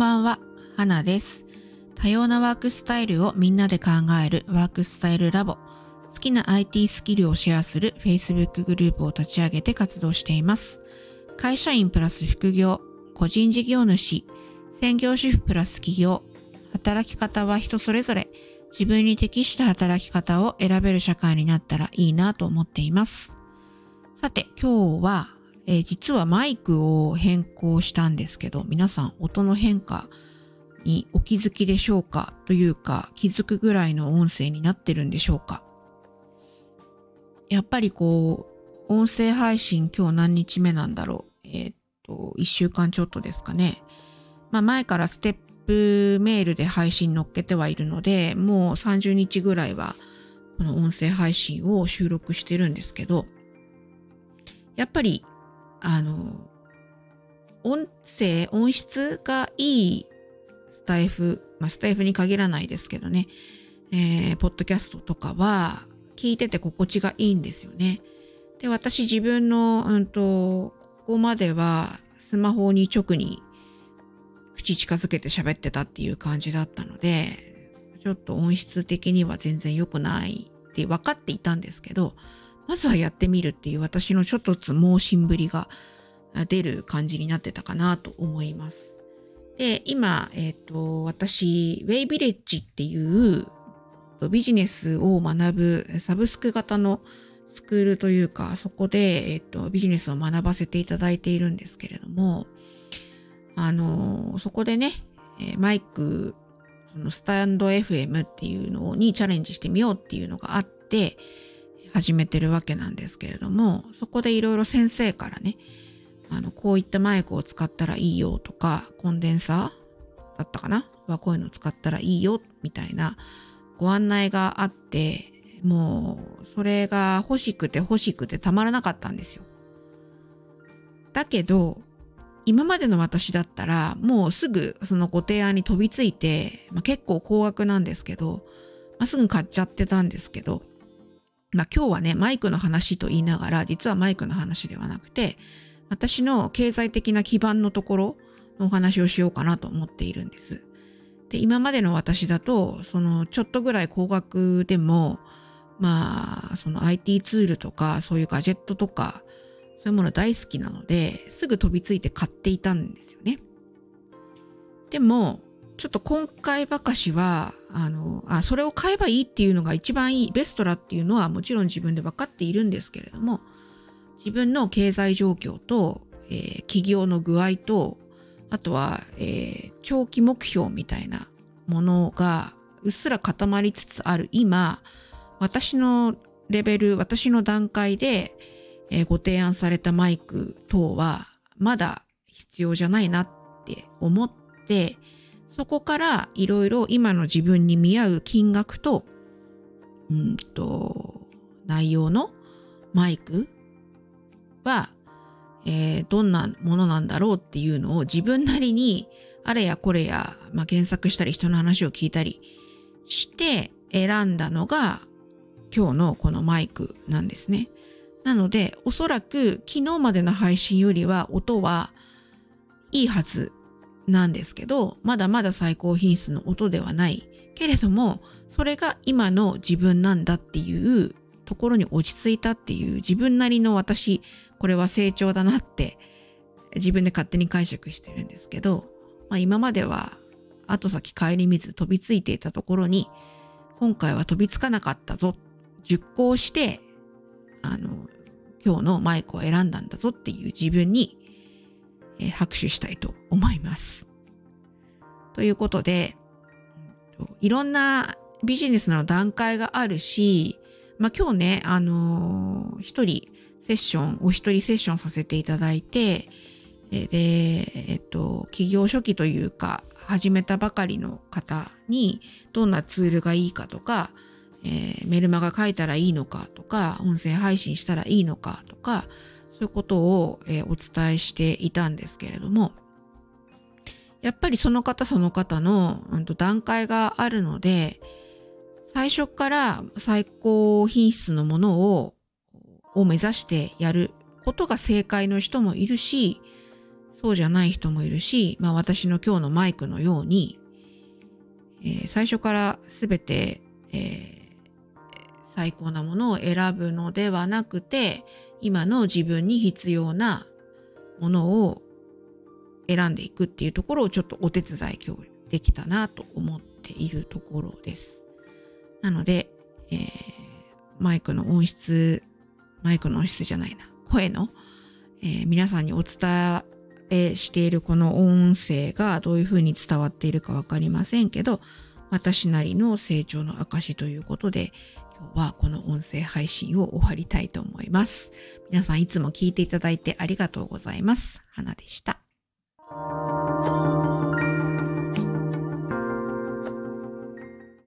ばんは、花です。多様なワークスタイルをみんなで考えるワークスタイルラボ。好きな IT スキルをシェアする Facebook グループを立ち上げて活動しています。会社員プラス副業、個人事業主、専業主婦プラス企業、働き方は人それぞれ、自分に適した働き方を選べる社会になったらいいなと思っています。さて、今日は、えー、実はマイクを変更したんですけど、皆さん音の変化にお気づきでしょうかというか、気づくぐらいの音声になってるんでしょうかやっぱりこう、音声配信今日何日目なんだろう。えー、っと、1週間ちょっとですかね。まあ前からステップメールで配信載っけてはいるので、もう30日ぐらいはこの音声配信を収録してるんですけど、やっぱり、あの、音声、音質がいいスタイフ、まあ、スタイフに限らないですけどね、えー、ポッドキャストとかは聞いてて心地がいいんですよね。で、私自分の、うんと、ここまではスマホに直に口近づけて喋ってたっていう感じだったので、ちょっと音質的には全然良くないって分かっていたんですけど、まずはやってみるっていう私のちょっとつ盲信ぶりが出る感じになってたかなと思います。で、今、えっ、ー、と、私、ウェイビレッジっていうビジネスを学ぶサブスク型のスクールというか、そこで、えっ、ー、と、ビジネスを学ばせていただいているんですけれども、あの、そこでね、マイク、そのスタンド FM っていうのにチャレンジしてみようっていうのがあって、始めてるわけなんですけれども、そこでいろいろ先生からね、あの、こういったマイクを使ったらいいよとか、コンデンサーだったかな？はこういうの使ったらいいよみたいなご案内があって、もう、それが欲しくて欲しくてたまらなかったんですよ。だけど、今までの私だったら、もうすぐそのご提案に飛びついて、まあ、結構高額なんですけど、まあ、すぐ買っちゃってたんですけど、まあ今日はね、マイクの話と言いながら、実はマイクの話ではなくて、私の経済的な基盤のところのお話をしようかなと思っているんです。で、今までの私だと、そのちょっとぐらい高額でも、まあ、その IT ツールとか、そういうガジェットとか、そういうもの大好きなので、すぐ飛びついて買っていたんですよね。でも、ちょっと今回ばかしは、あの、あ、それを買えばいいっていうのが一番いい、ベストだっていうのはもちろん自分で分かっているんですけれども、自分の経済状況と、えー、企業の具合と、あとは、えー、長期目標みたいなものがうっすら固まりつつある。今、私のレベル、私の段階で、えー、ご提案されたマイク等はまだ必要じゃないなって思って、そこからいろいろ今の自分に見合う金額と、うんと、内容のマイクは、えー、どんなものなんだろうっていうのを自分なりにあれやこれや、まあ、検索したり人の話を聞いたりして選んだのが今日のこのマイクなんですね。なので、おそらく昨日までの配信よりは音はいいはずなんですけど、まだまだ最高品質の音ではない。けれども、それが今の自分なんだっていうところに落ち着いたっていう自分なりの私、これは成長だなって自分で勝手に解釈してるんですけど、まあ今までは後先帰り見ず飛びついていたところに、今回は飛びつかなかったぞ。熟考して、あの、今日のマイクを選んだんだぞっていう自分に、えー、拍手したいと思います。ということで、いろんなビジネスの段階があるし、まあ、今日ね、あのー、一人セッション、お一人セッションさせていただいて、で、えっと、企業初期というか、始めたばかりの方に、どんなツールがいいかとか、えー、メルマガ書いたらいいのかとか、音声配信したらいいのかとか、そういうことを、えー、お伝えしていたんですけれども、やっぱりその方その方の、うん、と段階があるので、最初から最高品質のものを、を目指してやることが正解の人もいるし、そうじゃない人もいるし、まあ私の今日のマイクのように、えー、最初から全て、えー、最高なものを選ぶのではなくて、今の自分に必要なものを選んでいくっていうところをちょっとお手伝い今日できたなと思っているところです。なので、えー、マイクの音質、マイクの音質じゃないな、声の、えー、皆さんにお伝えしているこの音声がどういうふうに伝わっているかわかりませんけど、私なりの成長の証ということで、今日はこの音声配信を終わりたいと思います。皆さんいつも聞いていただいてありがとうございます。花でした。Bye.